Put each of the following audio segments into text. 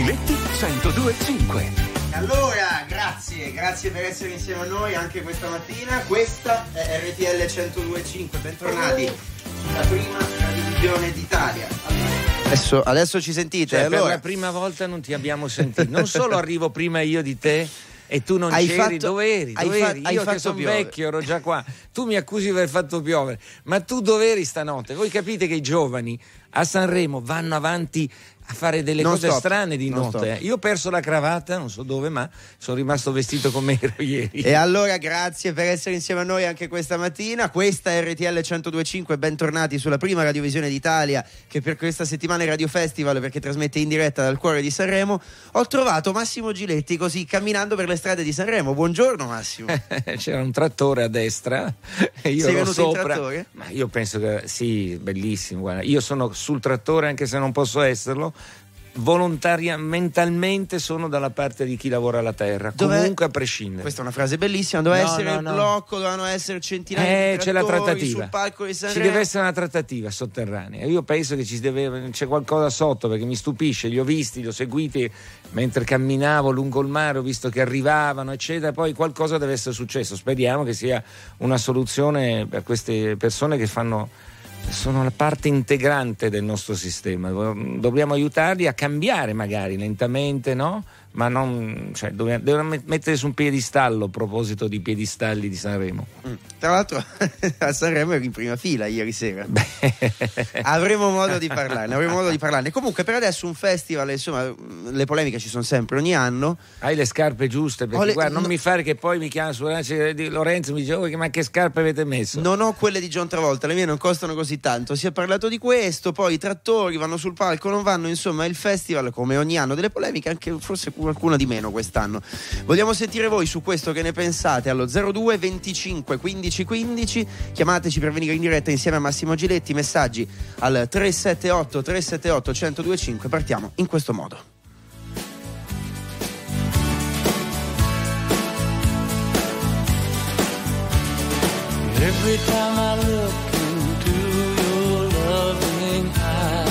Giletti 102.5. Allora, grazie, grazie per essere insieme a noi anche questa mattina. Questa è RTL 102.5, bentornati sulla prima divisione d'Italia. Adesso, adesso ci sentite? Cioè, allora... Per la prima volta non ti abbiamo sentito. Non solo arrivo prima io di te e tu non Hai c'eri, fatto- dove eri? hai Dove fa- eri? hai Io che fatto sono vecchio ero già qua. Tu mi accusi di aver fatto piovere, ma tu dove eri stanotte? Voi capite che i giovani a Sanremo vanno avanti a fare delle Non cose stop, strane di non notte. stop. eh. Io ho perso la cravatta, non so dove, ma sono rimasto vestito come ero ieri. E allora grazie per essere insieme a noi anche questa mattina. Questa è RTL 1025, bentornati sulla prima radiovisione d'Italia che per questa settimana è Radio Festival perché trasmette in diretta dal cuore di Sanremo. Ho trovato Massimo Giletti così camminando per le strade di Sanremo. Buongiorno Massimo. C'era un trattore a destra e io Sei ero venuto in sopra. trattore? Ma io penso che sì, bellissimo. Guarda. Io sono sul trattore anche se non posso esserlo. Volontaria, mentalmente sono dalla parte di chi lavora la terra, Dov'è- comunque a prescindere. Questa è una frase bellissima. Doveva No, essere no, il blocco, dovevano essere centinaia Eh, di c'è la trattori trattativa. sul palco di Ci deve essere una trattativa sotterranea. Io penso che ci deve, c'è qualcosa sotto perché mi stupisce. Li ho visti, li ho seguiti mentre camminavo lungo il mare, ho visto che arrivavano, eccetera. Poi qualcosa deve essere successo. Speriamo che sia una soluzione per queste persone che fanno. Sono la parte integrante del nostro sistema. Dobbiamo aiutarli a cambiare, magari lentamente, no? Ma non. Cioè, dobbiamo, devono met- mettere su un piedistallo a proposito di piedistalli di Sanremo. Mm. Tra l'altro a Sanremo eri in prima fila ieri sera. avremo modo di parlarne, avremo modo di parlarne. Comunque per adesso un festival, insomma, le polemiche ci sono sempre ogni anno. Hai le scarpe giuste? Perché le- guarda, non no- mi fare che poi mi chiama su Lorenzo e mi dice "Oh, ma che scarpe avete messo? Non ho quelle di John Travolta, le mie non costano così tanto. Si è parlato di questo, poi i trattori vanno sul palco, non vanno, insomma, il festival come ogni anno delle polemiche, anche forse qualcuna di meno quest'anno. Vogliamo sentire voi su questo che ne pensate allo 02 25 15 15. Chiamateci per venire in diretta insieme a Massimo Giletti, messaggi al 378 378 1025. Partiamo in questo modo. Every time I look into your loving eyes,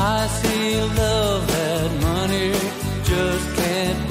I see love that money just can't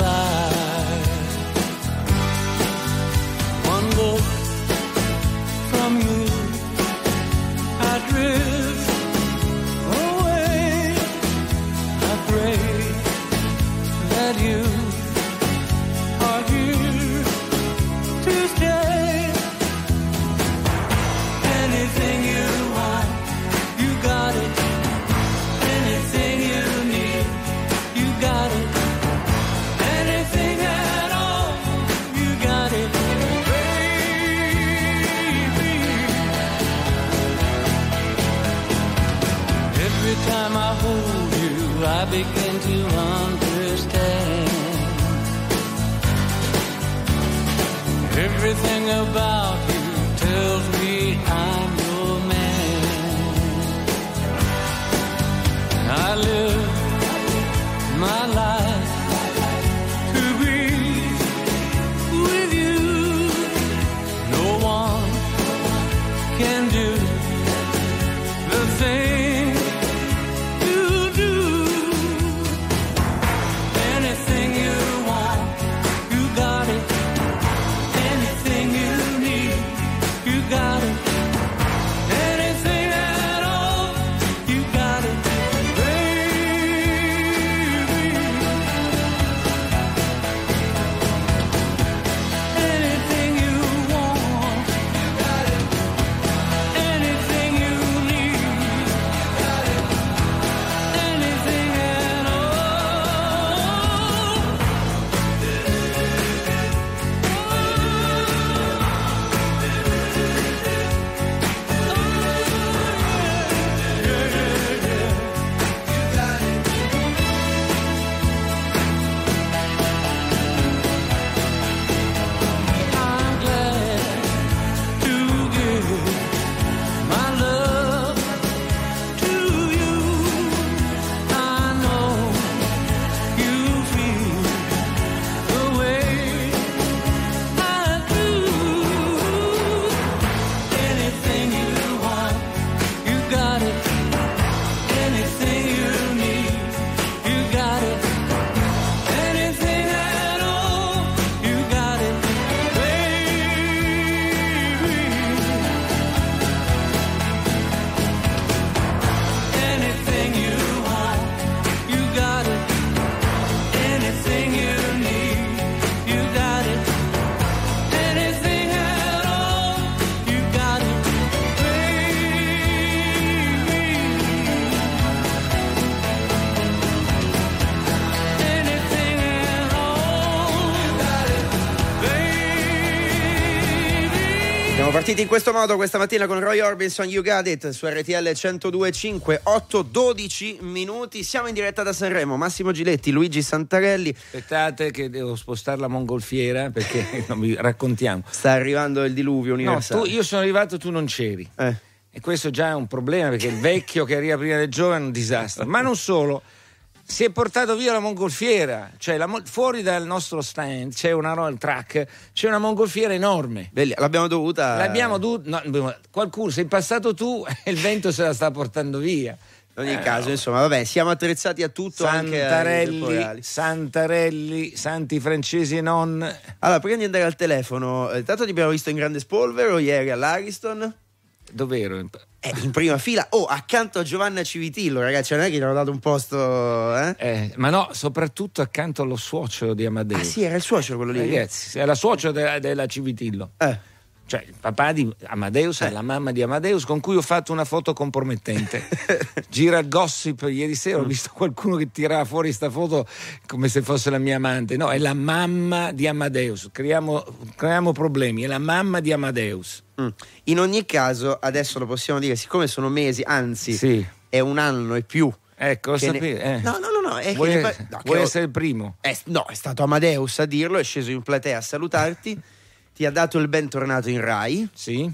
Partiti in questo modo questa mattina con Roy Orbison, You Got It su RTL 102.5, 8-12 minuti. Siamo in diretta da Sanremo. Massimo Giletti, Luigi Santarelli. Aspettate che devo spostare la mongolfiera perché non vi raccontiamo. Sta arrivando il diluvio No, universale. tu- io sono arrivato, tu non c'eri. Eh. E questo già è un problema perché il vecchio che arriva prima del giovane è un disastro. Ma non solo, si è portato via la mongolfiera. Cioè, la fuori dal nostro stand c'è una roll track, c'è una mongolfiera enorme. Belli- L'abbiamo dovuta. L'abbiamo dovuto. no, qualcuno, sei passato tu e il vento se la sta portando via. In ogni Eh, caso, no. insomma, vabbè, siamo attrezzati a tutto anche Santarelli, temporali. Santarelli, santi francesi e non. Allora, prima di andare al telefono, eh, tanto ti abbiamo visto in grande spolvero ieri all'Ariston. Dov'ero? Eh, in prima fila, oh, accanto a Giovanna Civitillo, ragazzi, non è che gli hanno dato un posto. Eh? Eh, ma no, soprattutto accanto allo suocero di Amadeus. Ah, sì, era il suocero quello lì. Ragazzi, è la suocera de- della Civitillo. Eh. Cioè, il papà di Amadeus e la mamma di Amadeus con cui ho fatto una foto compromettente. Gira il gossip ieri sera, ho visto qualcuno che tirava fuori sta foto come se fosse la mia amante. No, è la mamma di Amadeus. Creiamo, creiamo problemi, è la mamma di Amadeus. Mm. In ogni caso, adesso lo possiamo dire, siccome sono mesi, anzi, Sì. è un anno e più. Ecco, lo che ne- eh. No, no, no, no, è che Vuoi, pa- no, che vuoi ho- essere il primo? è- no, è stato Amadeus a dirlo, è sceso in platea a salutarti, ti ha dato il bentornato in Rai. Sì?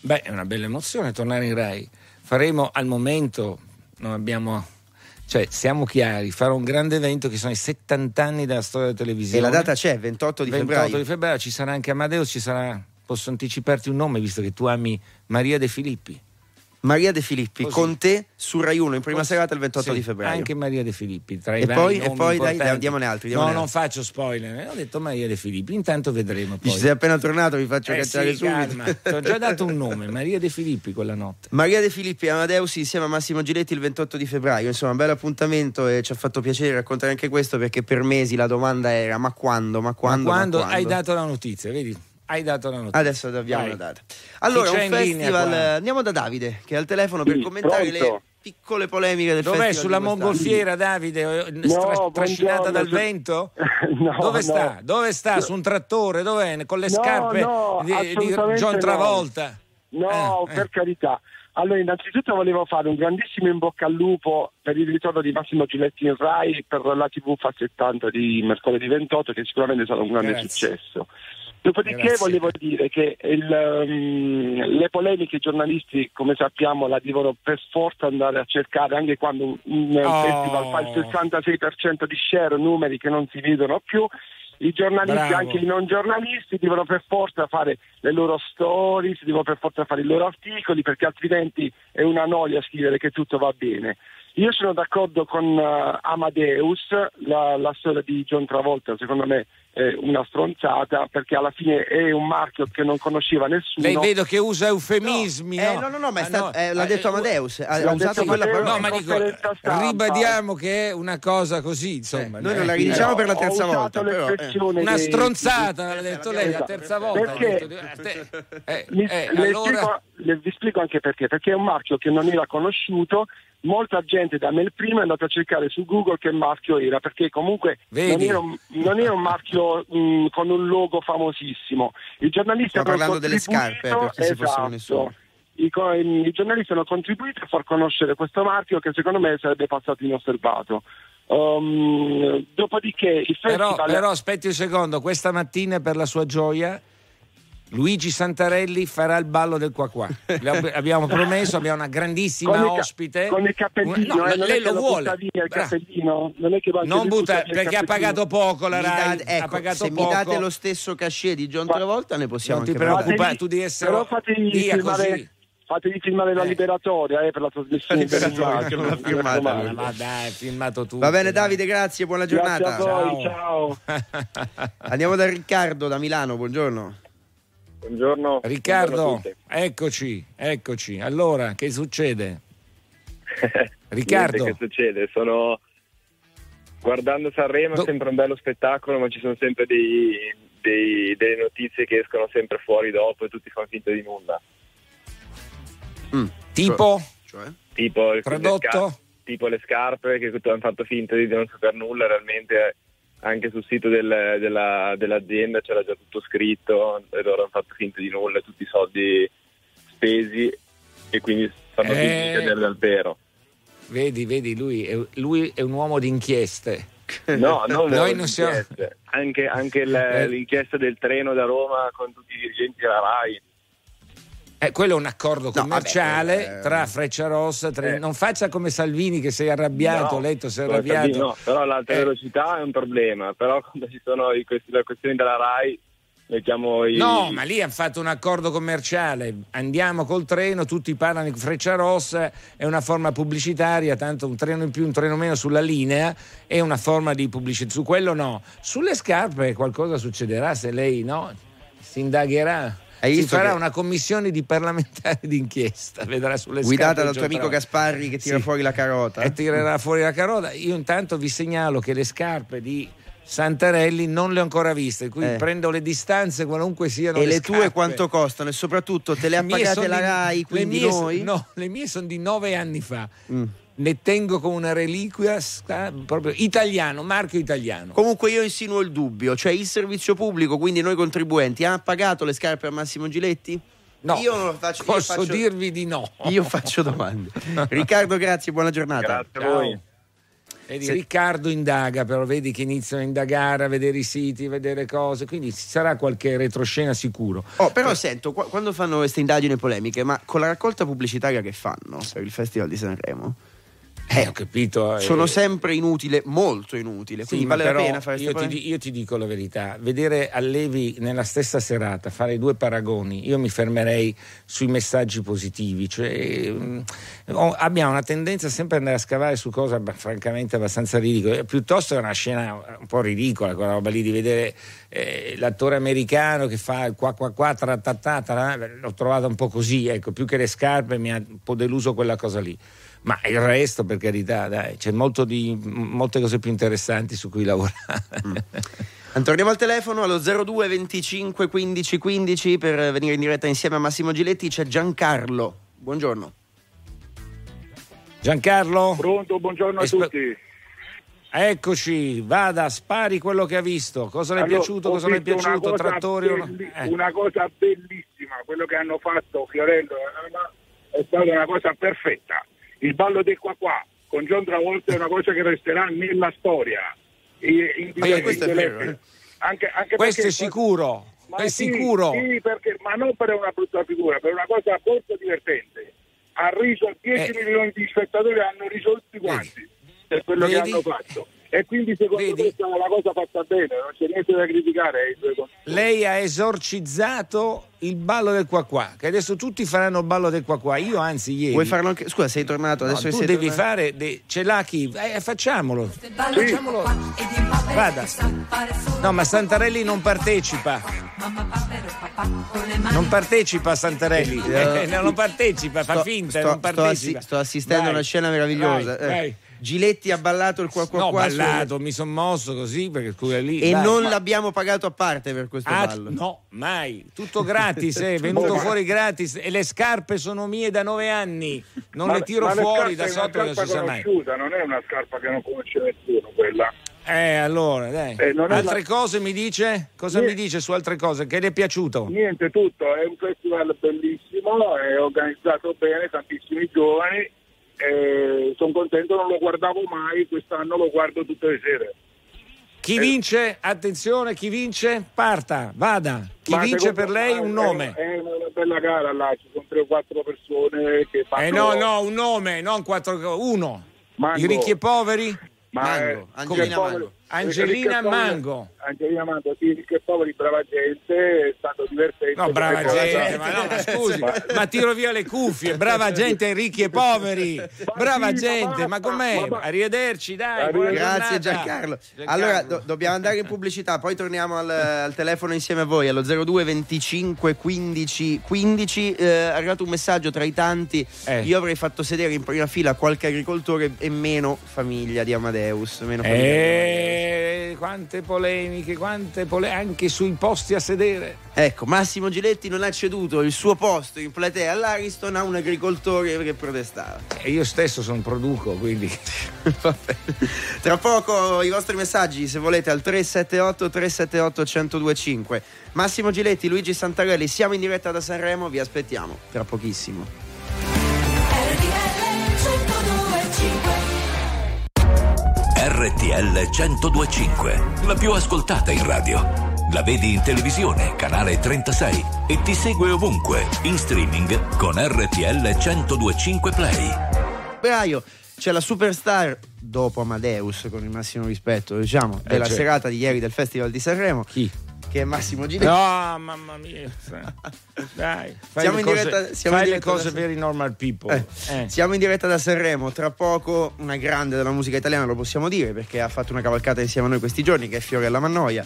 Beh, è una bella emozione tornare in Rai. Faremo al momento, non abbiamo. Cioè, siamo chiari, farò un grande evento che sono i 70 anni della storia della E televisione. la data c'è, 28 di 28 febbraio. di febbraio ci sarà anche Amadeus, ci sarà. Posso anticiparti un nome visto che tu ami Maria De Filippi. Maria De Filippi Così. con te su Rai 1 in prima Così. serata il 28 Sì, di febbraio. Anche Maria De Filippi. Tra i E vari poi- e poi, dai, dai, diamone altri, diamone no, non altri. faccio spoiler. Ho detto Maria De Filippi. Intanto vedremo. Poi. Dici, sei appena tornato, vi faccio Eh cacciare sì, subito. calma. Ti ho già dato un nome, Maria De Filippi quella notte. Maria De Filippi e Amadeus insieme a Massimo Giletti il 28 di febbraio. Insomma, un bel appuntamento e ci ha fatto piacere raccontare anche questo perché per mesi la domanda era ma quando, ma quando, Ma quando, ma quando? hai dato la notizia, vedi? Hai dato la notizia. Adesso abbiamo una data. Allora, un festival. Andiamo da Davide che è al telefono per Sì, commentare pronto? le piccole polemiche del Dov'è festival. sulla di quest'anno. mongolfiera, Davide? Eh, No, stra- trascinata dal su- vento? No, Dove no. sta? Dove sta? Su un trattore? Dov'è? Con le No, scarpe no, di, di John no. Travolta? No, Eh, eh. per carità. Allora, innanzitutto volevo fare un grandissimo in bocca al lupo per il ritorno di Massimo Giletti in Rai per la TV fa 70 di mercoledì 28, che sicuramente sarà un grande Grazie. successo. Dopodiché Grazie. volevo dire che il, ehm, le polemiche i giornalisti, come sappiamo, la devono per forza andare a cercare, anche quando un, un Oh. festival fa il 66% di share, numeri che non si vedono più. I giornalisti, Bravo. anche i non giornalisti, devono per forza fare le loro stories, devono per forza fare i loro articoli, perché altrimenti è una noia scrivere che tutto va bene. Io sono d'accordo con eh, Amadeus, la, la storia di John Travolta secondo me è una stronzata perché alla fine è un marchio che non conosceva nessuno. Lei vedo che usa eufemismi. Eh, no, no, no, no, ma è Ah, stato- no. eh, l'ha Ah, detto eh, Amadeus, ha, l'ha usato quella parola. No, ma dico, ribadiamo che è una cosa così, insomma. noi non eh, la ridiciamo No, per la ho terza usato volta, però, eh. Una stronzata, l'ha detto lei la Esatto. terza volta. Perché? detto, eh, eh, eh, le, allora, spiego, le- vi spiego anche perché, perché è un marchio che non era conosciuto, molta gente da me il primo è andata a cercare su Google che marchio era, perché comunque non era, un, non era un marchio mh, con un logo famosissimo. I giornalisti Stiamo hanno parlando delle scarpe, per chi si fosse esatto. nessuno. I, co- i giornalisti hanno contribuito a far conoscere questo marchio che secondo me sarebbe passato inosservato. Um, dopodiché il però, festival però aspetti un secondo, questa mattina per la sua gioia Luigi Santarelli farà il ballo del qua qua. Abbiamo promesso, abbiamo una grandissima con ca- ospite. con il cappellino, No, eh, non lei che lo vuole. butta via il cappellino, non è che va Non butta perché ha pagato poco la Mi Rai. ha ecco, pagato se mi poco. date lo stesso cachet di John Ma- Travolta ne possiamo Non ti preoccupare, Fatevi- tu devi essere però fatevi via filmare, così. fatevi filmare la Eh. liberatoria eh, per la trasmissione La Liberatoria, che non l'ha Mi firmata. raccomando. Ma dai, filmato tutto. Va bene dai. Davide, grazie, buona Grazie giornata. a voi, ciao. Andiamo da Riccardo da Milano, buongiorno. Buongiorno. Riccardo, Buongiorno a tutti. eccoci, eccoci. Allora, che succede? Riccardo. Niente, che succede? Sono guardando Sanremo Do- è sempre un bello spettacolo, ma ci sono sempre dei- dei- delle notizie che escono sempre fuori dopo e tutti fanno finta di nulla. Mm. Tipo? Cioè? Tipo, le Tradotto? scar- tipo le scarpe che hanno fatto finta di non saper nulla, realmente anche sul sito del- della- dell'azienda c'era già tutto scritto e loro hanno fatto finta di nulla, tutti i soldi spesi e quindi fanno Eh. finta di cadere dal pero. Vedi, vedi, lui è, lui è un uomo di inchieste. No, non Noi non siamo-. Anche, anche Eh. l'inchiesta del treno da Roma con tutti i dirigenti della RAI. Eh, quello è un accordo No, commerciale vabbè, eh. tra Freccia Rossa. tra- Eh. Non faccia come Salvini che sei arrabbiato, No, ho letto sei arrabbiato. Salvini no, però l'alta Eh. velocità è un problema, però quando ci sono i, questi- le questioni della RAI mettiamo i... No, ma lì hanno fatto un accordo commerciale. Andiamo col treno, tutti parlano di Freccia Rossa, è una forma pubblicitaria, tanto un treno in più, un treno meno sulla linea, è una forma di pubblicità. Su quello no. Sulle scarpe qualcosa succederà se lei no, si indagherà. Si farà che- una commissione di parlamentari d'inchiesta, vedrà sulle Guidata dal tuo amico. Gasparri che tira Sì. fuori la carota. E tirerà fuori la carota. Io intanto vi segnalo che le scarpe di Santarelli non le ho ancora viste, quindi Eh. prendo le distanze qualunque siano E le le tue quanto costano? E soprattutto te le ha pagate la di- RAI, le quindi mie noi? no, le mie sono di nove anni fa. Mm. Ne tengo come una reliquia sta- proprio italiano, marchio italiano. Comunque io insinuo il dubbio, cioè il servizio pubblico, quindi noi contribuenti, ha pagato le scarpe a Massimo Giletti? No, io non lo faccio, io posso faccio- dirvi di no. Io faccio domande. Riccardo, grazie, buona giornata. Grazie a voi. Vedi, Se- Riccardo indaga, però vedi che iniziano a indagare, a vedere i siti, a vedere cose, quindi ci sarà qualche retroscena sicuro. Oh, però sento, qua- quando fanno queste indagini polemiche, ma con la raccolta pubblicitaria che fanno per il Festival di Sanremo, Eh, ho capito. eh, sono sempre inutile, molto inutile. Sì, Quindi ma vale la pena fare io ti, io ti dico la verità, vedere Allevi nella stessa serata fare due paragoni, io mi fermerei sui messaggi positivi, cioè, mh, ho- abbiamo una tendenza sempre ad andare a scavare su cose abba- francamente abbastanza ridicole, piuttosto è una scena un po' ridicola quella roba lì di vedere eh, l'attore americano che fa il qua qua qua tra ta ta, l'ho trovata un po' così, ecco, più che le scarpe mi ha un po' deluso quella cosa lì. Ma il resto, per carità, dai, c'è molto di, molte cose più interessanti su cui lavorare. Torniamo al telefono allo 02 25 15 15 per venire in diretta insieme a Massimo Giletti. C'è Giancarlo. Buongiorno. Giancarlo, Pronto, buongiorno a Espe- tutti. eccoci, vada, spari quello che ha visto. Cosa le è piaciuto, cosa non è una piaciuto? cosa Trattori o no? belli- Eh. Una cosa bellissima, quello che hanno fatto Fiorello e Anna è stata una cosa perfetta. Il ballo del qua qua con John Travolta è una cosa che resterà nella storia. E- in- questo è vero, eh. Anche, anche Questo è perché- sicuro, Ma è sì, sicuro. Sì, perché, ma non per una brutta figura, per una cosa molto divertente. Ha riso 10 Eh. milioni di spettatori, hanno riso tutti quanti per quello Vedi? che hanno fatto. E quindi secondo Vedi? me è una cosa fatta bene, non c'è niente da criticare. Lei ha esorcizzato il ballo del qua qua, che adesso tutti faranno il ballo del qua qua. Io anzi ieri... Vuoi farlo anche? Scusa, sei tornato No, adesso che tu sei devi tornato? fare, de- ce l'ha chi? Eh, facciamolo. Facciamolo. Vada. No, ma Santarelli non partecipa. Non partecipa Santarelli. Eh, no, non partecipa, fa Sto- finta, sto, non sto partecipa. assi- sto assistendo a una scena meravigliosa. vai, Eh, vai. Giletti ha ballato il qua qua No, qua ballato, mi sono mosso così perché scusa lì. e dai. non l'abbiamo pagato a parte per questo Ah, ballo. no, mai. Tutto gratis, è venuto fuori gratis e le scarpe sono mie da nove anni. Non Ma- le tiro ma fuori da sotto non si sa mai. non è una scarpa che non conosce nessuno quella. Eh, allora, dai. Eh, altre la- cose mi dice? Cosa Niente. mi dice su altre cose? Che le è piaciuto? Niente, tutto, è un festival bellissimo, è organizzato bene, tantissimi giovani, sono contento, non lo guardavo mai, quest'anno lo guardo tutte le sere. Chi vince? Attenzione, chi vince? Parta, vada. Chi Ma vince per lei un nome? È una bella gara là, ci sono tre o quattro persone che fanno... Eh no, no, un nome, non quattro, co- uno. Mango. I ricchi e poveri? Ma Mango, è- Angelina Mango. Angelina Mango. Angelina Mango, sì, ricchi e poveri, brava gente, è stato divertente. No, brava perché- gente, ma no, ma scusi, ma tiro via le cuffie, brava gente, ricchi e poveri, brava gente, ma com'è? Arrivederci, dai, Grazie. Giancarlo. Allora do- dobbiamo andare in pubblicità, poi torniamo al, al telefono insieme a voi allo 02 25 15 15. Eh, è arrivato un messaggio tra i tanti. Eh. Io avrei fatto sedere in prima fila qualche agricoltore e meno famiglia di Amadeus. Meno famiglia di Amadeus. Eh, quante polemiche, quante polemiche, anche sui posti a sedere. Ecco, Massimo Giletti non ha ceduto il suo posto in platea all'Ariston a un agricoltore che protestava. E io stesso sono produco, quindi. Tra poco i vostri messaggi, se volete, al 378 378 1025. Massimo Giletti, Luigi Santarelli, siamo in diretta da Sanremo, vi aspettiamo tra pochissimo. RTL 1025, la più ascoltata in radio. La vedi in televisione, canale 36 e ti segue ovunque, in streaming con RTL 1025 Play. Febbraio c'è la superstar dopo Amadeus, con il massimo rispetto, diciamo, della certo. serata di ieri del Festival di Sanremo, Chi? Che è Massimo Giletti. No, mamma mia. Dai, fai Siamo le in cose, diretta- siamo in diretta cose da- per i normal people. Eh, Eh. Siamo in diretta da Sanremo, tra poco una grande della musica italiana, lo possiamo dire, perché ha fatto una cavalcata insieme a noi questi giorni, che è Fiorella Mannoia.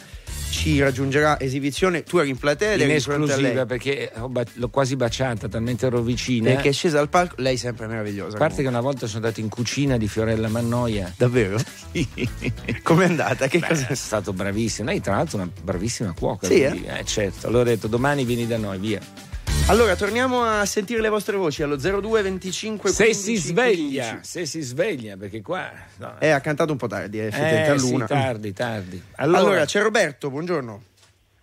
Ci raggiungerà esibizione, tu eri in platea ed In esclusiva perché l'ho quasi baciata, talmente ero vicina. Perché è scesa al palco, lei è sempre meravigliosa. A parte che comunque. una volta sono andato in cucina di Fiorella Mannoia. Davvero? Com'è andata? Che Beh, cosa è stato bravissimo. Lei, tra l'altro, una bravissima cuoca. Sì, quindi, eh, certo. Allora ho detto domani vieni da noi, via. Allora, torniamo a sentire le vostre voci allo 02 25 Se 15 si sveglia, 15. se si sveglia, perché qua. no. Eh, ha cantato un po' tardi, eh, Eh, sì, luna. tardi, tardi. allora, Allora, c'è Roberto, buongiorno.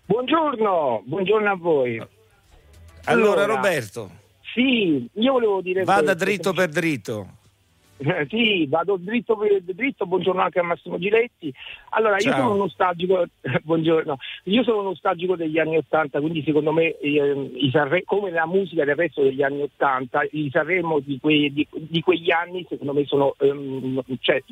Buongiorno, buongiorno a voi. allora, allora, Roberto, Sì, io volevo dire vada questo. dritto per dritto. Eh, Sì, vado dritto per dritto, buongiorno anche a Massimo Giletti. Allora, io Ciao. sono nostalgico, buongiorno, io sono nostalgico degli anni Ottanta, quindi secondo me eh, i Sanre- come la musica del resto degli anni Ottanta, i Sanremo di, quei- di- di quegli anni secondo me sono, ehm, cioè,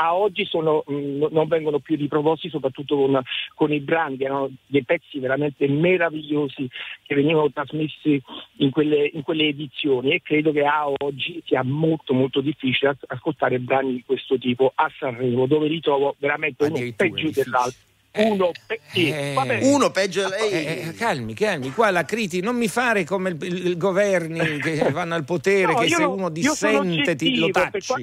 a oggi sono, mh, non vengono più riproposti soprattutto con, con i brani, erano dei pezzi veramente meravigliosi che venivano trasmessi in quelle, in quelle edizioni e credo che a oggi sia molto molto difficile as- ascoltare brani di questo tipo a Sanremo dove li trovo veramente uno peggio dell'altro. Uno pe- Eh, bene. Uno peggio di lei. Eh, eh, calmi, calmi, qua la critichi, non mi fare come il, il- il governi che vanno al potere, No, che se no- uno dissente ti lo per tacci. qua-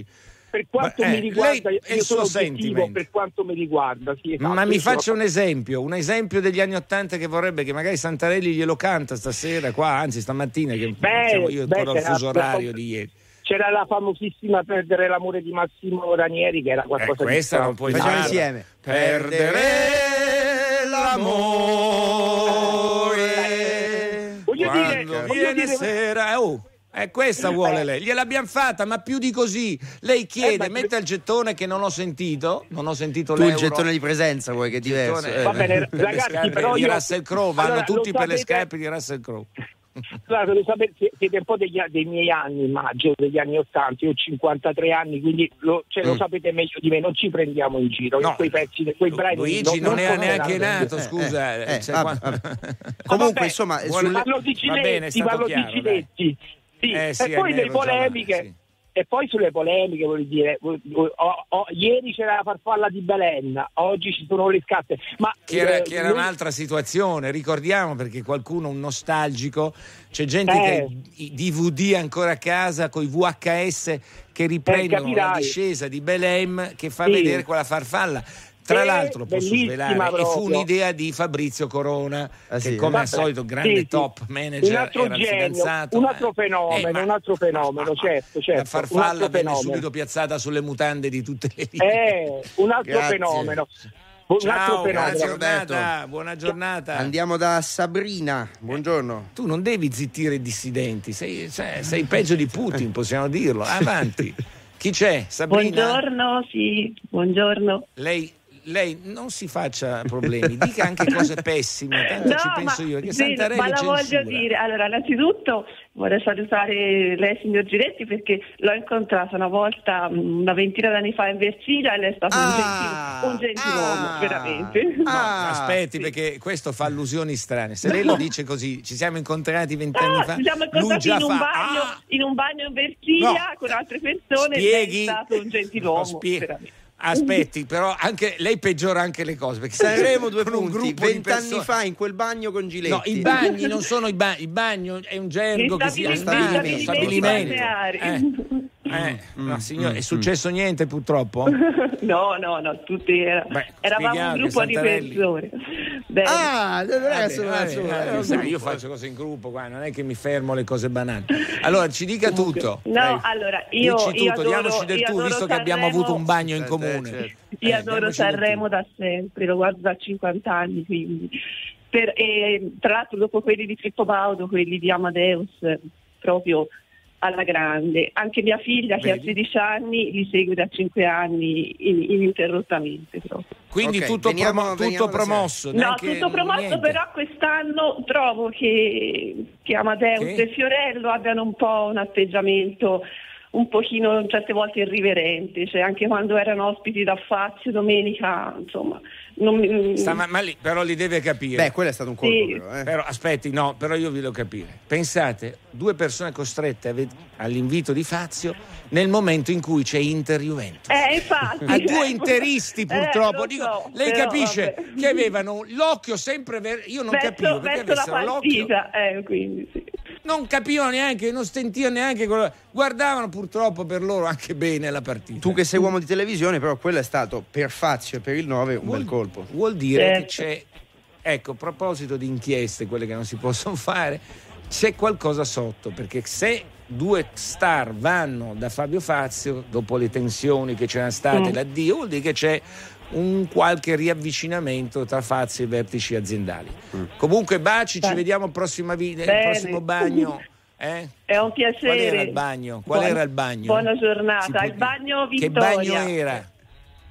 Per quanto eh, mi riguarda, lei io il sono sentiment. per quanto mi riguarda. Sì, esatto, Ma mi io sono- faccia un esempio, un esempio degli anni Ottanta che vorrebbe che magari Santarelli glielo canta stasera qua, anzi stamattina che Beh, diciamo, io beh, ancora ho il fuso orario di ieri. C'era la famosissima Perdere l'amore di Massimo Ranieri che era Eh, qualcosa di questa non puoi Facciamo insieme. Perdere l'amore Voglio quando dire- voglio viene dire- sera. Eh, Oh, eh, questa vuole Eh. lei. Gliel'abbiamo fatta, ma più di così. Lei chiede, Eh, mette il gettone che non ho sentito, non ho sentito Tu il l'euro. gettone di presenza vuoi che è diverso. Gettone- eh. Va bene, per le ragazzi, però di io- Russell Crowe vanno Allora, tutti per le sapete- scarpe di Russell Crowe. Allora, lo sapete, siete un po' degli, dei miei anni, immagino, degli anni 80, io ho 53 anni, quindi lo, cioè, lo Mm. sapete meglio di me, non ci prendiamo in giro, No. quei pezzi, quei brani... Luigi non, era sono neanche nato, scusa. Eh, eh, cioè, vabbè, qua- vabbè. Ma Comunque, vabbè, insomma, Parlo di stato parlo chiaro, di Giletti. Sì, Eh, sì, e poi le già polemiche... sì. E poi sulle polemiche, voglio dire, ho- ho- ieri c'era la farfalla di Belen, oggi ci sono le scatte. Ma, Che era, eh, che era noi- un'altra situazione, ricordiamo perché qualcuno, un nostalgico, c'è gente Eh. che DVD ancora a casa con i VHS che riprendono la discesa di Belém che fa Sì. vedere quella farfalla. Tra l'altro, posso svelare, e fu proprio. un'idea di Fabrizio Corona, Ah, che sì? come al solito, grande sì, top manager, un altro era genio, fidanzato. un ma- altro fenomeno, Eh, ma- un altro fenomeno, certo, certo, La un farfalla altro venne fenomeno. subito piazzata sulle mutande di tutte le linee. Eh, un altro Grazie. fenomeno. Un altro Ciao, buona giornata, buona giornata. Andiamo da Sabrina. Buongiorno. Tu non devi zittire i dissidenti, sei, cioè, sei peggio di Putin, possiamo dirlo. Avanti. Chi c'è? Sabrina? Buongiorno, sì, buongiorno. Lei, lei non si faccia problemi, dica anche cose pessime, tanto ci penso io. Che sì, Santarelli ma la voglio censura. dire, allora innanzitutto vorrei salutare lei signor Giretti perché l'ho incontrato una volta mm, una ventina d'anni fa in Versilia e lei è stato Ah, un, gentile, un gentiluomo, ah, veramente. No, Ah, aspetti, sì. perché questo fa allusioni strane. Se lei lo dice così, ci siamo incontrati vent'anni Ah, fa. ci siamo incontrati in un, fa, bagno, "Ah!" in un bagno in Versilia No. con altre persone Spieghi. e lei è stato un gentiluomo. No, spie- veramente. Aspetti, però anche lei peggiora anche le cose. Perché Sanremo due con un punti. gruppo di Vent'anni fa in quel bagno con Giletti. No, i bagni non sono i bagni, il bagno è un gergo che si gli stabilimento, stabilimento. balneari. Eh. Eh, Mm, no, signore, è successo niente purtroppo? no, no, no, tutti era- Beh, eravamo un gruppo di persone. Bene. Ah, non Vabbè, vabbè, vabbè, io faccio cose in gruppo qua, non è che mi fermo alle cose banali. Allora, ci dica tutto. No, Dai. allora, io, Dici io tutto, adoro, diamoci del tu, adoro visto che abbiamo Sanremo- avuto un bagno in Certo, comune. certo. Eh, Io adoro del tu. Sanremo da sempre, lo guardo da 50 anni, quindi. Per- e, tra l'altro dopo quelli di Filippo Baudo, quelli di Amadeus, eh, proprio alla grande. Anche mia figlia che ha Vedi? 16 anni li segue da 5 anni in- ininterrottamente proprio. Quindi Ok, tutto, veniamo- promo- veniamo tutto promosso. No, tutto promosso, niente. però quest'anno trovo che, che Amadeus Che? e Fiorello abbiano un po' un atteggiamento un pochino certe volte irriverente, cioè anche quando erano ospiti da Fazio domenica, insomma, non mi- Sta- ma, ma lì, però li deve capire. Beh, quello è stato un colpo, Sì. però, eh. Però aspetti, no, però io vi devo capire. Pensate, due persone costrette ved- all'invito di Fazio nel momento in cui c'è Inter Juventus. Eh, infatti. A due interisti Eh, purtroppo, lo Dico, so, lei però, capisce vabbè. che avevano l'occhio sempre ver- io non verso, capivo perché avessero l'occhio partita, eh, quindi sì. Non capivano neanche, non sentivano neanche quello- guardavano purtroppo per loro anche bene la partita. Tu che sei uomo di televisione, però quello è stato per Fazio e per il 9 un vuol, bel colpo. vuol dire Certo. che c'è ecco, a proposito di inchieste, quelle che non si possono fare, c'è qualcosa sotto, perché se due star vanno da Fabio Fazio dopo le tensioni che c'erano state, Mm. l'addio, vuol dire che c'è un qualche riavvicinamento tra Fazio e i vertici aziendali. Comunque baci, ci Beh. vediamo al prossimo, vi- al Bene. prossimo bagno. Eh? È un piacere. Qual era il bagno? Qual Buon- era il bagno? Buona giornata. può Il bagno Che Vittoria. bagno era?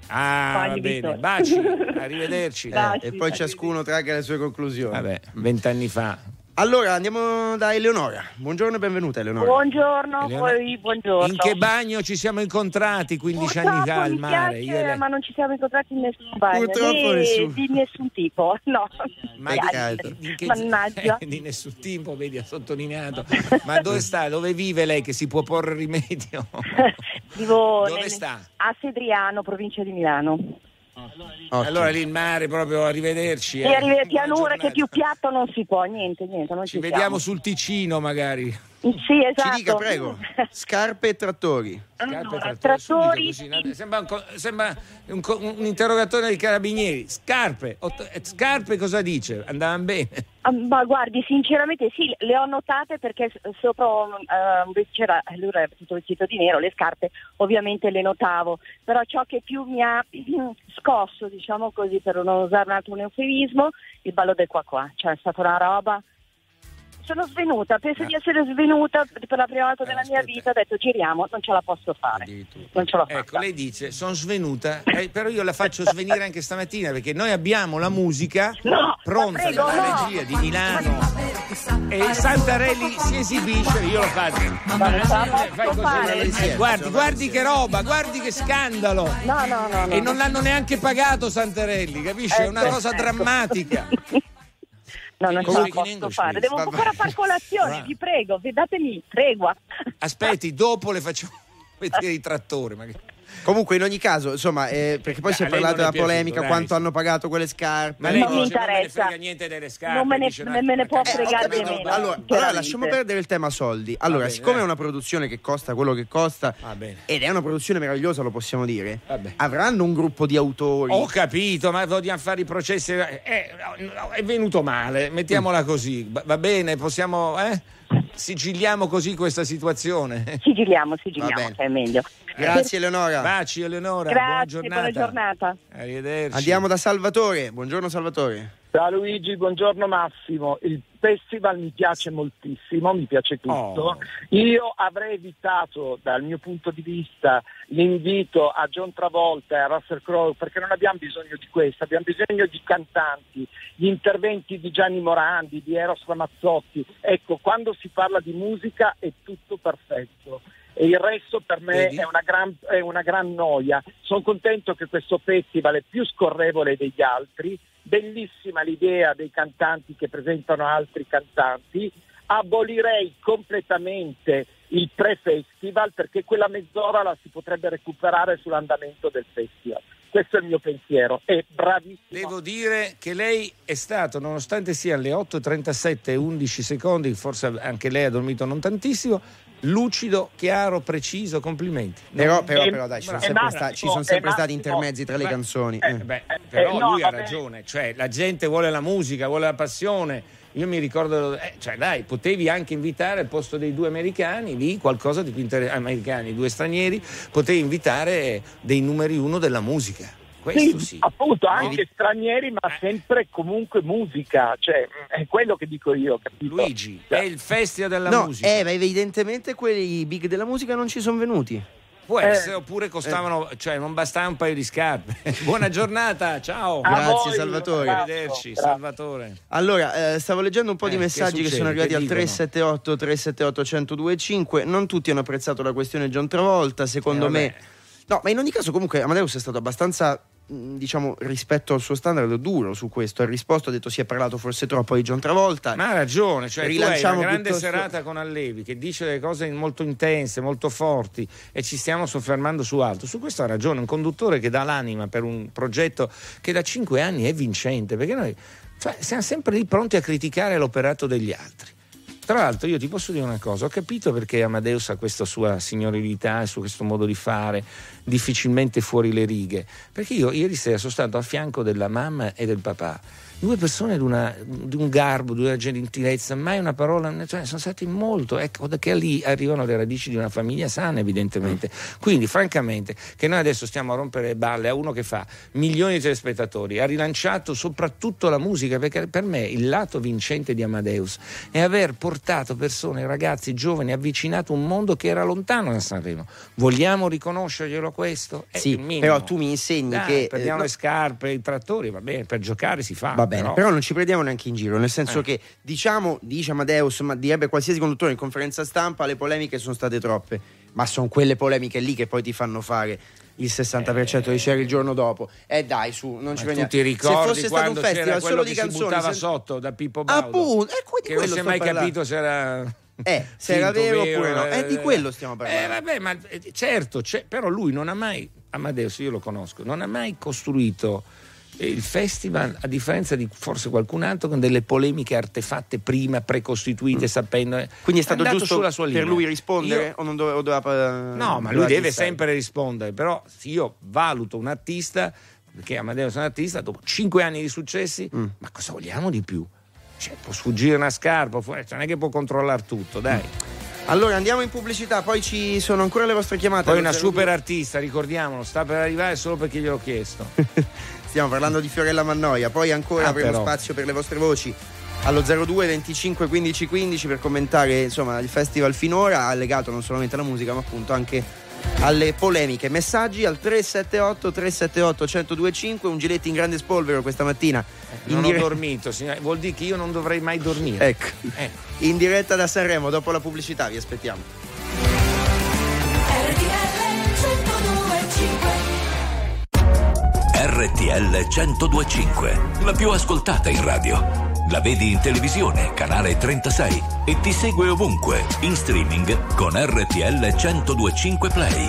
Ah, Bagno va bene. Vittoria. Baci, arrivederci. Baci. E poi ciascuno tragga le sue conclusioni. Vabbè, vent'anni fa. Allora andiamo da Eleonora. Buongiorno e benvenuta Eleonora. Buongiorno, Eleonora- poi buongiorno. In che bagno ci siamo incontrati 15 anni Purtroppo fa al mi mare? piace, Io lei. ma non ci siamo incontrati in nessun bagno, Purtroppo né nessuno. di nessun tipo, no. Ma di, che- Mannaggia. di nessun tipo, vedi, ha sottolineato. Ma dove sta? Dove vive lei che si può porre rimedio? Vivo Dove nel- sta? a Sedriano, provincia di Milano. Ottimo. Allora lì il mare, proprio arrivederci. E eh. pianura giornata. che più piatto non si può, niente, niente, non Ci ci vediamo siamo. sul Ticino magari. Sì, esatto. Ci dica, prego. Scarpe e trattori. Scarpe Allora, e trattori, trattori-? Sembra, un, co- sembra un, co- un interrogatorio dei carabinieri. Scarpe, eh, scarpe cosa dice? Andavano bene. Ah, Ma guardi, sinceramente sì, le ho notate perché sopra vest- c'era, lui era tutto vestito di nero, le scarpe ovviamente le notavo, però ciò che più mi ha scosso, diciamo così, per non usare un altro eufemismo, il ballo del qua qua, cioè è stata una roba... Sono svenuta, penso di essere svenuta per la prima volta Eh, della mia aspetta. vita, ho detto giriamo, non ce la posso fare, non ce l'ho fatta. Ecco, lei dice, sono svenuta, eh, però io la faccio svenire anche stamattina perché noi abbiamo la musica No, pronta prego, dalla no. regia di Milano e Santarelli si esibisce, io lo faccio. La Fai eh, guardi, guardi che roba, guardi che scandalo. No, no, no, no. E non l'hanno neanche pagato Santarelli, capisci? È una Ecco, cosa ecco. drammatica. No, non ce la posso English, fare. Devo Va ancora bene. far colazione, vi prego, datemi tregua. Aspetti, dopo le facciamo vedere i trattori. ma che- Comunque, in ogni caso, insomma, eh, perché poi Beh, si è parlato della polemica, piaciuto, quanto dai. hanno pagato quelle scarpe. Ma lei Non mi dice, non me ne frega niente delle scarpe. Non me ne- dice, me ne può fregare di meno. Allora, allora, lasciamo perdere il tema soldi. Allora, bene, siccome dai. è una produzione che costa quello che costa, ed è una produzione meravigliosa, lo possiamo dire, avranno un gruppo di autori. Ho capito, ma vogliamo fare i processi. eh, è venuto male, mettiamola così. Va bene, possiamo. Eh? Sigilliamo così questa situazione. Sigilliamo, sigilliamo, che è meglio. Grazie, Eleonora. Baci Eleonora, buona Grazie, giornata. buona giornata. Arrivederci. Andiamo da Salvatore. Buongiorno, Salvatore. Ciao Luigi, buongiorno Massimo. Il festival mi piace moltissimo, mi piace tutto. Oh. Io avrei evitato dal mio punto di vista l'invito a John Travolta e a Russell Crowe perché non abbiamo bisogno di questo, abbiamo bisogno di cantanti, gli interventi di Gianni Morandi, di Eros Ramazzotti. Ecco, quando si parla di musica è tutto perfetto. E il resto per me è una, gran, è una gran noia. Sono contento che questo festival è più scorrevole degli altri, bellissima l'idea dei cantanti che presentano altri cantanti, abolirei completamente il pre-festival perché quella mezz'ora la si potrebbe recuperare sull'andamento del festival. Questo è il mio pensiero. È bravissimo. Devo dire che lei è stato, nonostante sia alle 8.37 e 11 secondi, forse anche lei ha dormito non tantissimo, lucido, chiaro, preciso, complimenti. Però, No? però, Eh, però dai, ci sono è sempre, sta- ci sono sempre stati Massimo. intermezzi tra le canzoni. eh, eh. beh, però Eh, lui ha ragione, cioè la gente vuole la musica, vuole la passione. Io mi ricordo, eh, cioè dai, potevi anche invitare al posto dei due americani, lì qualcosa di più interessante, americani, due stranieri, potevi invitare dei numeri uno della musica. Questo sì. appunto, anche Vedi? stranieri, ma sempre comunque musica, cioè è quello che dico io, capito? Luigi, è il festival della No, musica. eh, ma evidentemente quelli big della musica non ci sono venuti. Può eh. essere, oppure costavano, cioè non bastava un paio di scarpe. Buona giornata, ciao. A Grazie, voi, Salvatore. Arrivederci, Grazie. Salvatore. Allora, eh, stavo leggendo un po' di Eh, che messaggi che, succede? sono arrivati Che al dicono? 378 378 1025. Non tutti hanno apprezzato la questione John Travolta, secondo Eh, me. No, ma in ogni caso comunque Amadeus è stato abbastanza diciamo rispetto al suo standard duro su questo ha risposto ha detto si è parlato forse troppo di John Travolta Ma ha ragione, cioè Rilanciamo una grande piuttosto- serata con Allevi che dice delle cose molto intense, molto forti e ci stiamo soffermando su altro. Su questo ha ragione, un conduttore che dà l'anima per un progetto che da cinque anni è vincente, perché noi cioè, siamo sempre lì pronti a criticare l'operato degli altri. Tra l'altro io ti posso dire una cosa, ho capito perché Amadeus ha questa sua signorilità e su questo modo di fare, difficilmente fuori le righe, perché io ieri sera sono stato a fianco della mamma e del papà, due persone di, una- di un garbo, di una gentilezza, mai una parola, cioè sono stati molto, ecco che lì arrivano le radici di una famiglia sana evidentemente. Quindi francamente che noi adesso stiamo a rompere le balle a uno che fa milioni di telespettatori, ha rilanciato soprattutto la musica, perché per me il lato vincente di Amadeus è aver portato persone, ragazzi giovani, avvicinato un mondo che era lontano da Sanremo. Vogliamo riconoscerglielo questo? È sì però tu mi insegni Dai, che perdiamo eh, le scarpe, i trattori, va bene, per giocare si fa. Va bene, però, non ci prendiamo neanche in giro, nel senso Eh. che diciamo, dice Amadeus, ma direbbe qualsiasi conduttore in conferenza stampa, le polemiche sono state troppe, ma sono quelle polemiche lì che poi ti fanno fare il 60% di share il giorno dopo. Eh dai, su, non ci prendiamo. tu ti ricordi Se fosse stato un festival solo di si canzoni, buttava se- sotto da Pippo Baudo Appunto, e que- di che non quello si è mai parlando. capito se era Eh, se era finto, vero oppure no. Eh, di quello stiamo parlando. Eh, vabbè, ma eh, certo, però lui non ha mai, Amadeus, io lo conosco, non ha mai costruito eh, il festival, a differenza di forse qualcun altro, con delle polemiche artefatte prima, precostituite, sapendo. eh. Quindi è stato andato giusto sulla sua per linea. lui rispondere Io- o non doveva, o doveva No, ma lui deve sempre rispondere, però se io valuto un artista, perché Amadeus è un artista, dopo cinque anni di successi, Mm. ma cosa vogliamo di più? Cioè, può sfuggire una scarpa, può- cioè, non è che può controllare tutto, dai. Allora andiamo in pubblicità, poi ci sono ancora le vostre chiamate. Poi una 02. super artista, ricordiamolo, sta per arrivare solo perché gliel'ho chiesto. Stiamo parlando di Fiorella Mannoia, poi ancora Ah, avremo però. spazio per le vostre voci allo 02 25 15 15 per commentare insomma il festival finora, legato non solamente alla musica ma appunto anche alle polemiche. Messaggi al 378 378 1025, un giletti in grande spolvero questa mattina. in Non ho dire- dormito, signore. vuol dire che io non dovrei mai dormire. Ecco, Eh. in diretta da Sanremo dopo la pubblicità, vi aspettiamo. RTL 1025, la più ascoltata in radio. La vedi in televisione, canale 36 e ti segue ovunque, in streaming con RTL 1025 Play.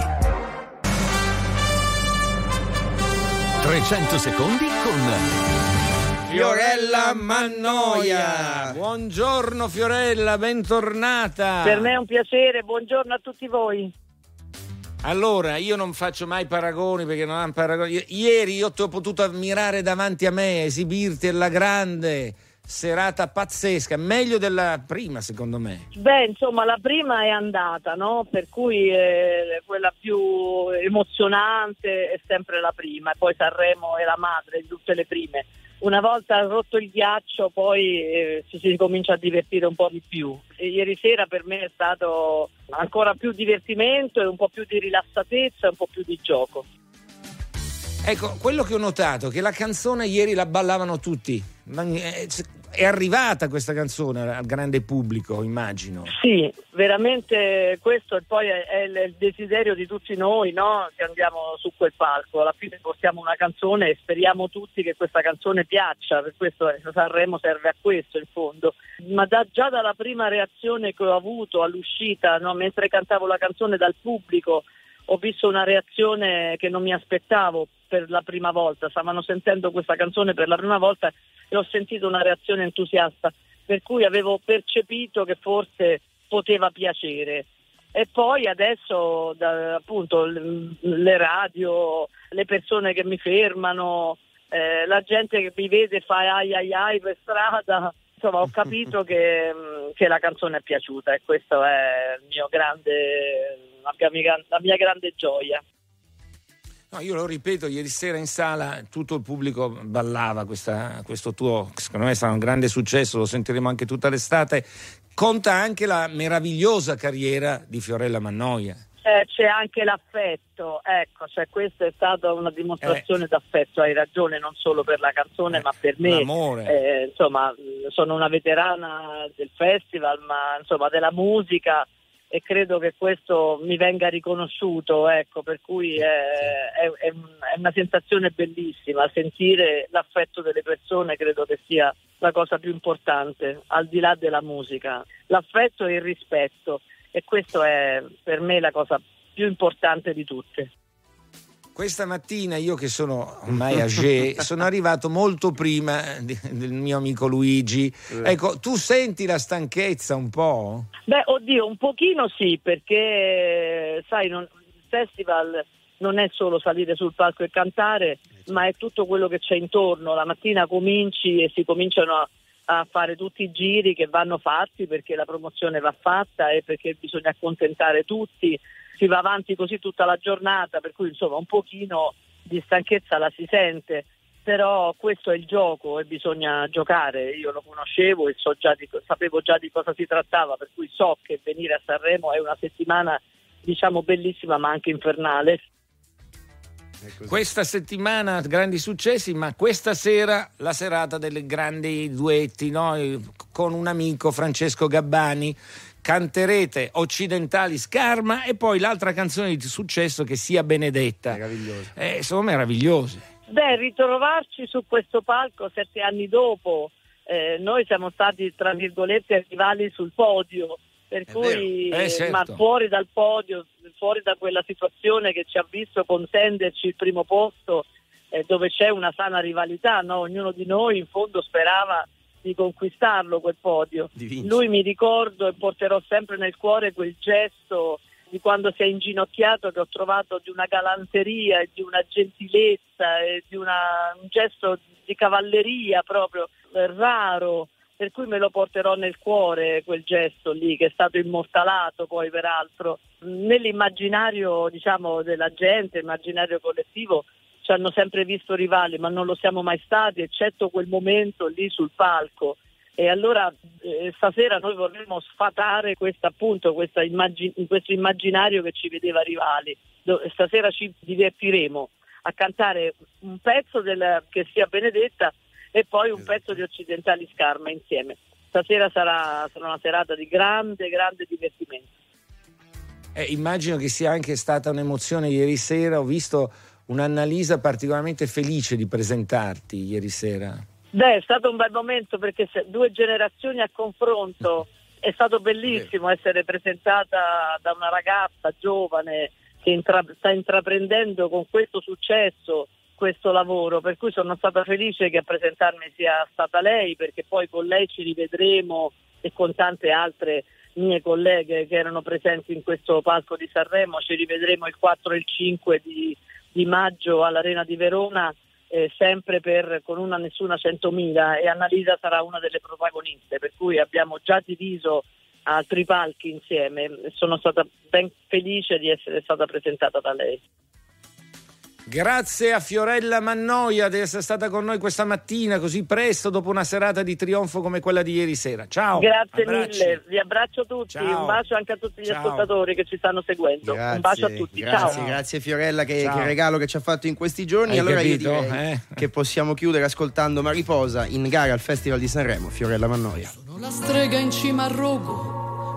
300 secondi con Fiorella Mannoia. Buongiorno Fiorella, bentornata. Per me è un piacere, buongiorno a tutti voi. Allora, io non faccio mai paragoni perché non hanno paragoni. Ieri io ti ho potuto ammirare davanti a me, esibirti alla grande, serata pazzesca, meglio della prima secondo me. Beh, insomma, la prima è andata, no? Per cui eh, quella più emozionante è sempre la prima, e poi Sanremo è la madre di tutte le prime. Una volta rotto il ghiaccio, poi eh, ci si comincia a divertire un po' di più. E ieri sera per me è stato ancora più divertimento e un po' più di rilassatezza un po' più di gioco. Ecco, quello che ho notato è che la canzone ieri la ballavano tutti. Eh, È arrivata questa canzone al grande pubblico, immagino. Sì, veramente questo poi è, il desiderio di tutti noi no? che andiamo su quel palco. Alla fine portiamo una canzone e speriamo tutti che questa canzone piaccia, per questo eh, Sanremo serve a questo in fondo. Ma da- già dalla prima reazione che ho avuto all'uscita, no? mentre cantavo la canzone dal pubblico, ho visto una reazione che non mi aspettavo per la prima volta. Stavano sentendo questa canzone per la prima volta e ho sentito una reazione entusiasta, per cui avevo percepito che forse poteva piacere. E poi adesso da- appunto le radio, le persone che mi fermano, eh, la gente che mi vede fa ai ai ai per strada, insomma ho capito che, che la canzone è piaciuta e questo è il mio grande, la mia, la mia grande gioia. No, io lo ripeto, ieri sera in sala tutto il pubblico ballava questa- questo tuo, secondo me sarà un grande successo, lo sentiremo anche tutta l'estate. Conta anche la meravigliosa carriera di Fiorella Mannoia. Eh, c'è anche l'affetto, ecco, cioè questa è stata una dimostrazione d'affetto, hai ragione, non solo per la canzone ma per me. l'amore. Eh, insomma, sono una veterana del festival, ma insomma della musica e credo che questo mi venga riconosciuto, ecco, per cui è, è- è un- è una sensazione bellissima, sentire l'affetto delle persone credo che sia la cosa più importante, al di là della musica, l'affetto e il rispetto e questo è per me la cosa più importante di tutte. Questa mattina io che sono ormai âgé, sono arrivato molto prima di- del mio amico Luigi. Ecco, tu senti la stanchezza un po'? Beh, oddio, un pochino sì, perché sai, non- il festival non è solo salire sul palco e cantare, ma è tutto quello che c'è intorno. La mattina cominci e si cominciano a, a fare tutti i giri che vanno fatti perché la promozione va fatta e perché bisogna accontentare tutti. Si va avanti così tutta la giornata, per cui insomma un pochino di stanchezza la si sente. Però questo è il gioco e bisogna giocare. Io lo conoscevo e so già di- sapevo già di cosa si trattava, per cui so che venire a Sanremo è una settimana diciamo bellissima ma anche infernale. Questa settimana grandi successi, ma questa sera la serata delle grandi duetti, no? con un amico Francesco Gabbani. Canterete Occidentali Scarma e poi l'altra canzone di successo che sia Benedetta. Meraviglioso. Eh, sono meravigliose. Beh, ritrovarci su questo palco sette anni dopo, eh, noi siamo stati tra virgolette rivali sul podio, per cui vero. Eh, certo. ma fuori dal podio, fuori da quella situazione che ci ha visto contenderci il primo posto, eh, dove c'è una sana rivalità, no? ognuno di noi in fondo sperava di conquistarlo quel podio. Lui mi ricordo e porterò sempre nel cuore quel gesto di quando si è inginocchiato che ho trovato di una galanteria e di una gentilezza e di una- un gesto di cavalleria proprio eh, raro per cui me lo porterò nel cuore quel gesto lì che è stato immortalato poi peraltro nell'immaginario diciamo della gente, immaginario collettivo ci hanno sempre visto rivali ma non lo siamo mai stati eccetto quel momento lì sul palco e allora eh, stasera noi vorremmo sfatare questa, appunto, questa immagin- questo immaginario che ci vedeva rivali. Do- stasera ci divertiremo a cantare un pezzo del, che sia Benedetta e poi un pezzo di Occidentali Scarma insieme. Stasera sarà, sarà una serata di grande, grande divertimento. Eh, immagino che sia anche stata un'emozione ieri sera. Ho visto un'Annalisa particolarmente felice di presentarti ieri sera. Beh, è stato un bel momento perché due generazioni a confronto è stato bellissimo essere presentata da una ragazza giovane che intra- sta intraprendendo con questo successo questo lavoro, per cui sono stata felice che a presentarmi sia stata lei, perché poi con lei ci rivedremo e con tante altre mie colleghe che erano presenti in questo palco di Sanremo, ci rivedremo il 4 e il 5 di, di maggio all'Arena di Verona eh, sempre per con una nessuna 100.000 e Annalisa sarà una delle protagoniste, per cui abbiamo già diviso altri palchi insieme. Sono stata ben felice di essere stata presentata da lei. Grazie a Fiorella Mannoia di essere stata con noi questa mattina così presto dopo una serata di trionfo come quella di ieri sera. Ciao. Grazie abbracci. mille, vi abbraccio tutti, Ciao. un bacio anche a tutti gli Ciao. ascoltatori che ci stanno seguendo. un bacio a tutti, grazie, ciao. grazie Fiorella che, Ciao. che regalo che ci ha fatto in questi giorni. Hai allora capito, io direi eh? che possiamo chiudere ascoltando Mariposa in gara al Festival di Sanremo, Fiorella Mannoia. La strega in cima al rogo,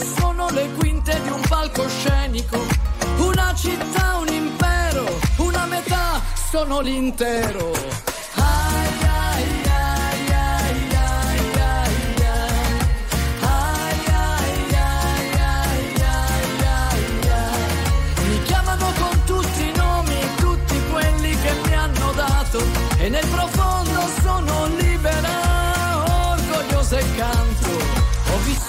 sono le quinte di un palcoscenico, una città, un impero, una metà, sono l'intero.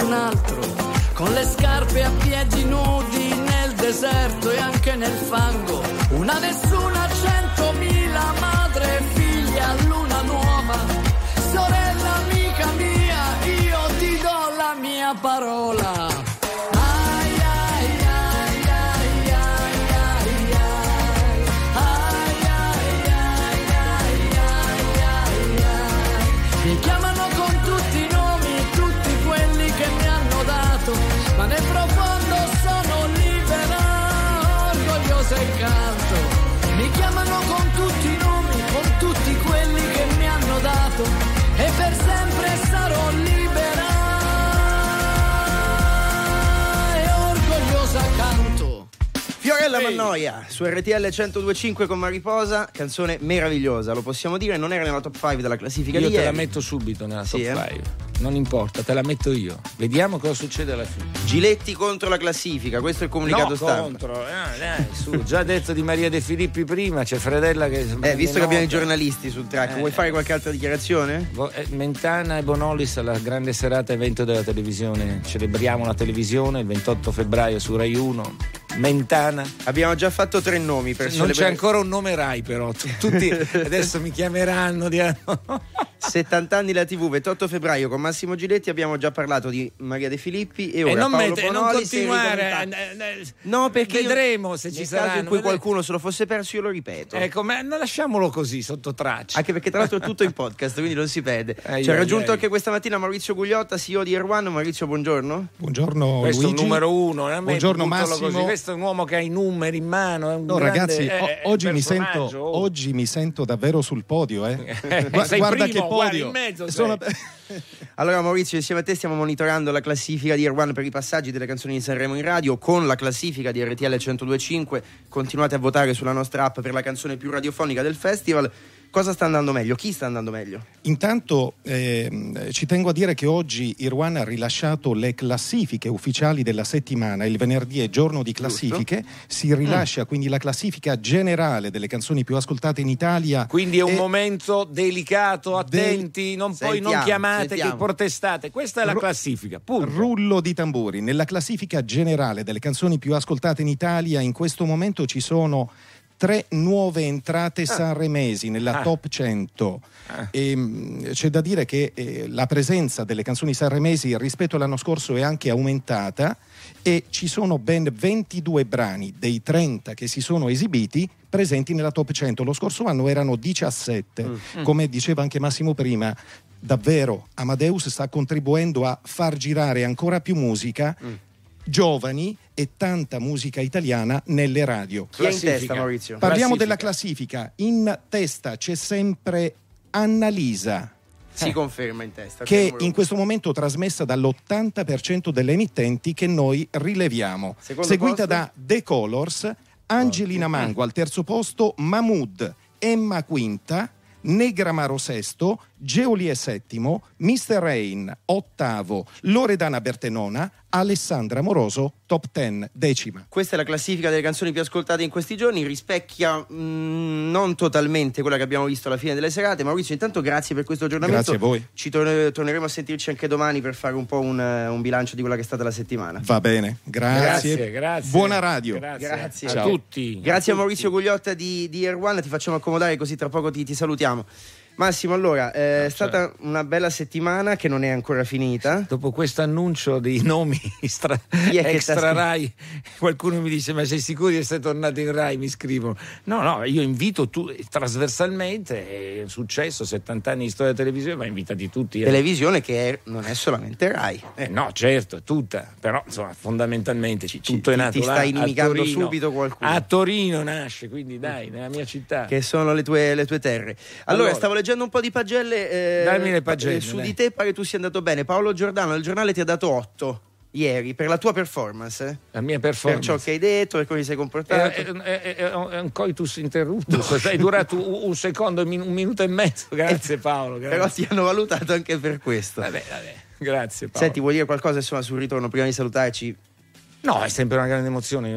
nessun altro, con le scarpe a piedi nudi nel deserto e anche nel fango. Una nessuna, centomila, Fiorella Mannoia su RTL 1025 con Mariposa, canzone meravigliosa, lo possiamo dire, non era nella top 5 della classifica Io di te la ieri. metto subito nella Sì, top eh? 5. Non importa, te la metto io. Vediamo cosa succede alla fine. Giletti contro la classifica, questo è il comunicato no, stampa. contro, eh, dai, su, già detto di Maria De Filippi prima, c'è Fredella che. Eh, visto che abbiamo i giornalisti sul track, Eh, vuoi fare qualche altra dichiarazione? Eh, Mentana e Bonolis alla grande serata evento della televisione. Celebriamo la televisione il 28 febbraio su Rai 1. Mentana. Abbiamo già fatto tre nomi per Non celebrare- c'è ancora un nome Rai, però. Tu- Tutti adesso mi chiameranno. Di... 70 anni la TV, 28 febbraio con Massimo Giletti abbiamo già parlato di Maria De Filippi e E ora non, Paolo mette- non e continuare. Eh, eh, No, perché vedremo se ci nel caso in cui qualcuno se lo fosse perso io lo ripeto. Ecco, ma lasciamolo così sotto traccia. Anche perché tra l'altro è tutto in podcast, quindi non si vede. Ai, Ci ha raggiunto ai. anche questa mattina Maurizio Gugliotta, CEO di Erwan. Maurizio, buongiorno. Buongiorno Questo è Luigi. il numero uno. eh, Buongiorno Massimo. così. Questo è un uomo che ha i numeri in mano. È un No, grande, ragazzi, eh, eh, oggi, mi sento, oh. oggi mi sento davvero sul podio. Eh. Sei guarda primo, che guarda, podio. in mezzo sei. Sono- Allora Maurizio, insieme a te stiamo monitorando la classifica di Erwan per i passaggi delle canzoni di Sanremo in radio con la classifica di RTL 1025. Continuate a votare sulla nostra app per la canzone più radiofonica del festival. Cosa sta andando meglio? Chi sta andando meglio? Intanto ehm, ci tengo a dire che oggi Irwan ha rilasciato le classifiche ufficiali della settimana. Il venerdì è giorno di classifiche. Si rilascia quindi la classifica generale delle canzoni più ascoltate in Italia. Quindi è un E- momento delicato, attenti, non, poi non Sentiamo, chiamate sentiamo. che protestate. Questa è la Ru- classifica, punto. Rullo di tamburi. Nella classifica generale delle canzoni più ascoltate in Italia in questo momento ci sono tre nuove entrate sanremesi nella Ah. top 100. E, mh, c'è da dire che eh, la presenza delle canzoni sanremesi rispetto all'anno scorso è anche aumentata e ci sono ben 22 brani dei 30 che si sono esibiti presenti nella top 100. Lo scorso anno erano 17. Mm. Come diceva anche Massimo prima, davvero Amadeus sta contribuendo a far girare ancora più musica Mm. Giovani e tanta musica italiana nelle radio. Chi è in testa Maurizio? Parliamo Classifica. della classifica. In testa c'è sempre Annalisa. si Eh. conferma in testa. che in questo momento trasmessa dall'80% delle emittenti che noi rileviamo, Secondo seguita posto? da The Colors, Angelina Mango al terzo posto, Mahmood, Emma quinta, Negramaro sesto, Geolie settimo, Mr. Rain ottavo, Loredana Bertenona, Alessandra Moroso top 10 decima. Questa è la classifica delle canzoni più ascoltate in questi giorni, rispecchia mh, non totalmente quella che abbiamo visto alla fine delle serate. Maurizio, intanto grazie per questo aggiornamento. Grazie a voi. Ci torne- torneremo a sentirci anche domani per fare un po' un, un bilancio di quella che è stata la settimana. Va bene, grazie. Grazie, grazie. Buona radio. Grazie, Grazie. a Ciao. tutti. Grazie a tutti. Maurizio Gugliotta di, di Air One, ti facciamo accomodare così tra poco ti, ti salutiamo. Massimo, allora, eh, è stata una bella settimana che non è ancora finita. Dopo questo annuncio dei nomi stra- è extra Rai, qualcuno mi dice: Ma sei sicuro di essere tornato in Rai? Mi scrivono. No, no, io invito tu, trasversalmente, è successo, 70 anni di storia della televisione, ma invitati tutti. eh. Televisione che è- non è solamente Rai. Eh, no, certo, è tutta, però insomma, fondamentalmente ci- Ci- tutto è ti- nato ti là, stai inimicando subito qualcuno. A Torino nasce, quindi dai, nella mia città. che sono le tue, le tue terre. Allora, Allora. stavo leggendo un po' di pagelle. eh, Dammi le pagelle, eh, su dai. di te pare tu sia andato bene. Paolo Giordano, il giornale ti ha dato 8 ieri per la tua performance. eh? La mia Per performance. ciò che hai detto, per come ti sei comportato. è- è- è- è un coitus interruptus, è durato un, un secondo, un min- un minuto e mezzo. Grazie Paolo. Grazie. Però ti hanno valutato anche per questo. Vabbè, vabbè. Grazie Paolo. Senti, vuoi dire qualcosa insomma, sul ritorno prima di salutarci? No, è sempre una grande emozione.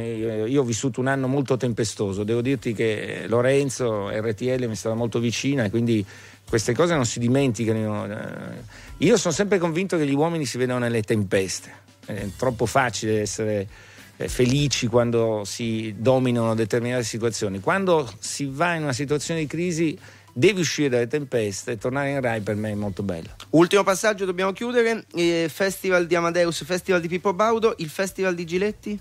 Io, ho vissuto un anno molto tempestoso. Devo dirti che Lorenzo, RTL mi stava molto vicina e quindi queste cose non si dimenticano. Eh, Io sono sempre convinto che gli uomini si vedono nelle tempeste. È troppo facile essere eh, felici quando si dominano determinate situazioni. Quando si va in una situazione di crisi devi uscire dalle tempeste e tornare in Rai per me è molto bello. Ultimo passaggio, dobbiamo chiudere. Eh, festival di Amadeus, Festival di Pippo Baudo, il Festival di Giletti?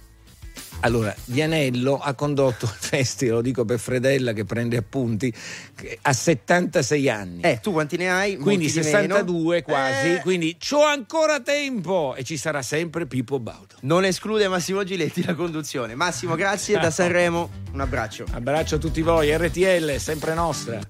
Allora, Vianello ha condotto il festival, lo dico per Fredella che prende appunti, a 76 anni. Eh, tu quanti ne hai? quindi Molti di 62 meno. quasi, Eh, quindi c'ho ancora tempo e ci sarà sempre Pippo Baudo. non esclude Massimo Giletti la conduzione. Massimo, grazie da Sanremo. Un abbraccio. Abbraccio a tutti voi, RTL, sempre nostra.